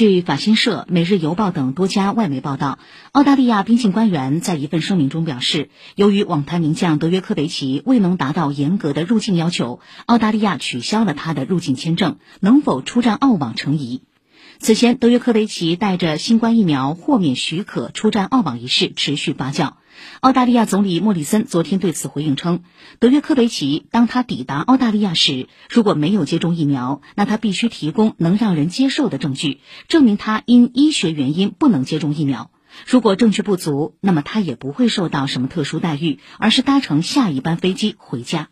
据法新社、每日邮报等多家外媒报道，澳大利亚边境官员在一份声明中表示，由于网坛名将德约科维奇未能达到严格的入境要求，澳大利亚取消了他的入境签证，能否出战澳网成疑。此前，德约科维奇带着新冠疫苗豁免许可出战澳网一事持续发酵。澳大利亚总理莫里森昨天对此回应称，德约科维奇当他抵达澳大利亚时，如果没有接种疫苗，那他必须提供能让人接受的证据，证明他因医学原因不能接种疫苗。如果证据不足，那么他也不会受到什么特殊待遇，而是搭乘下一班飞机回家。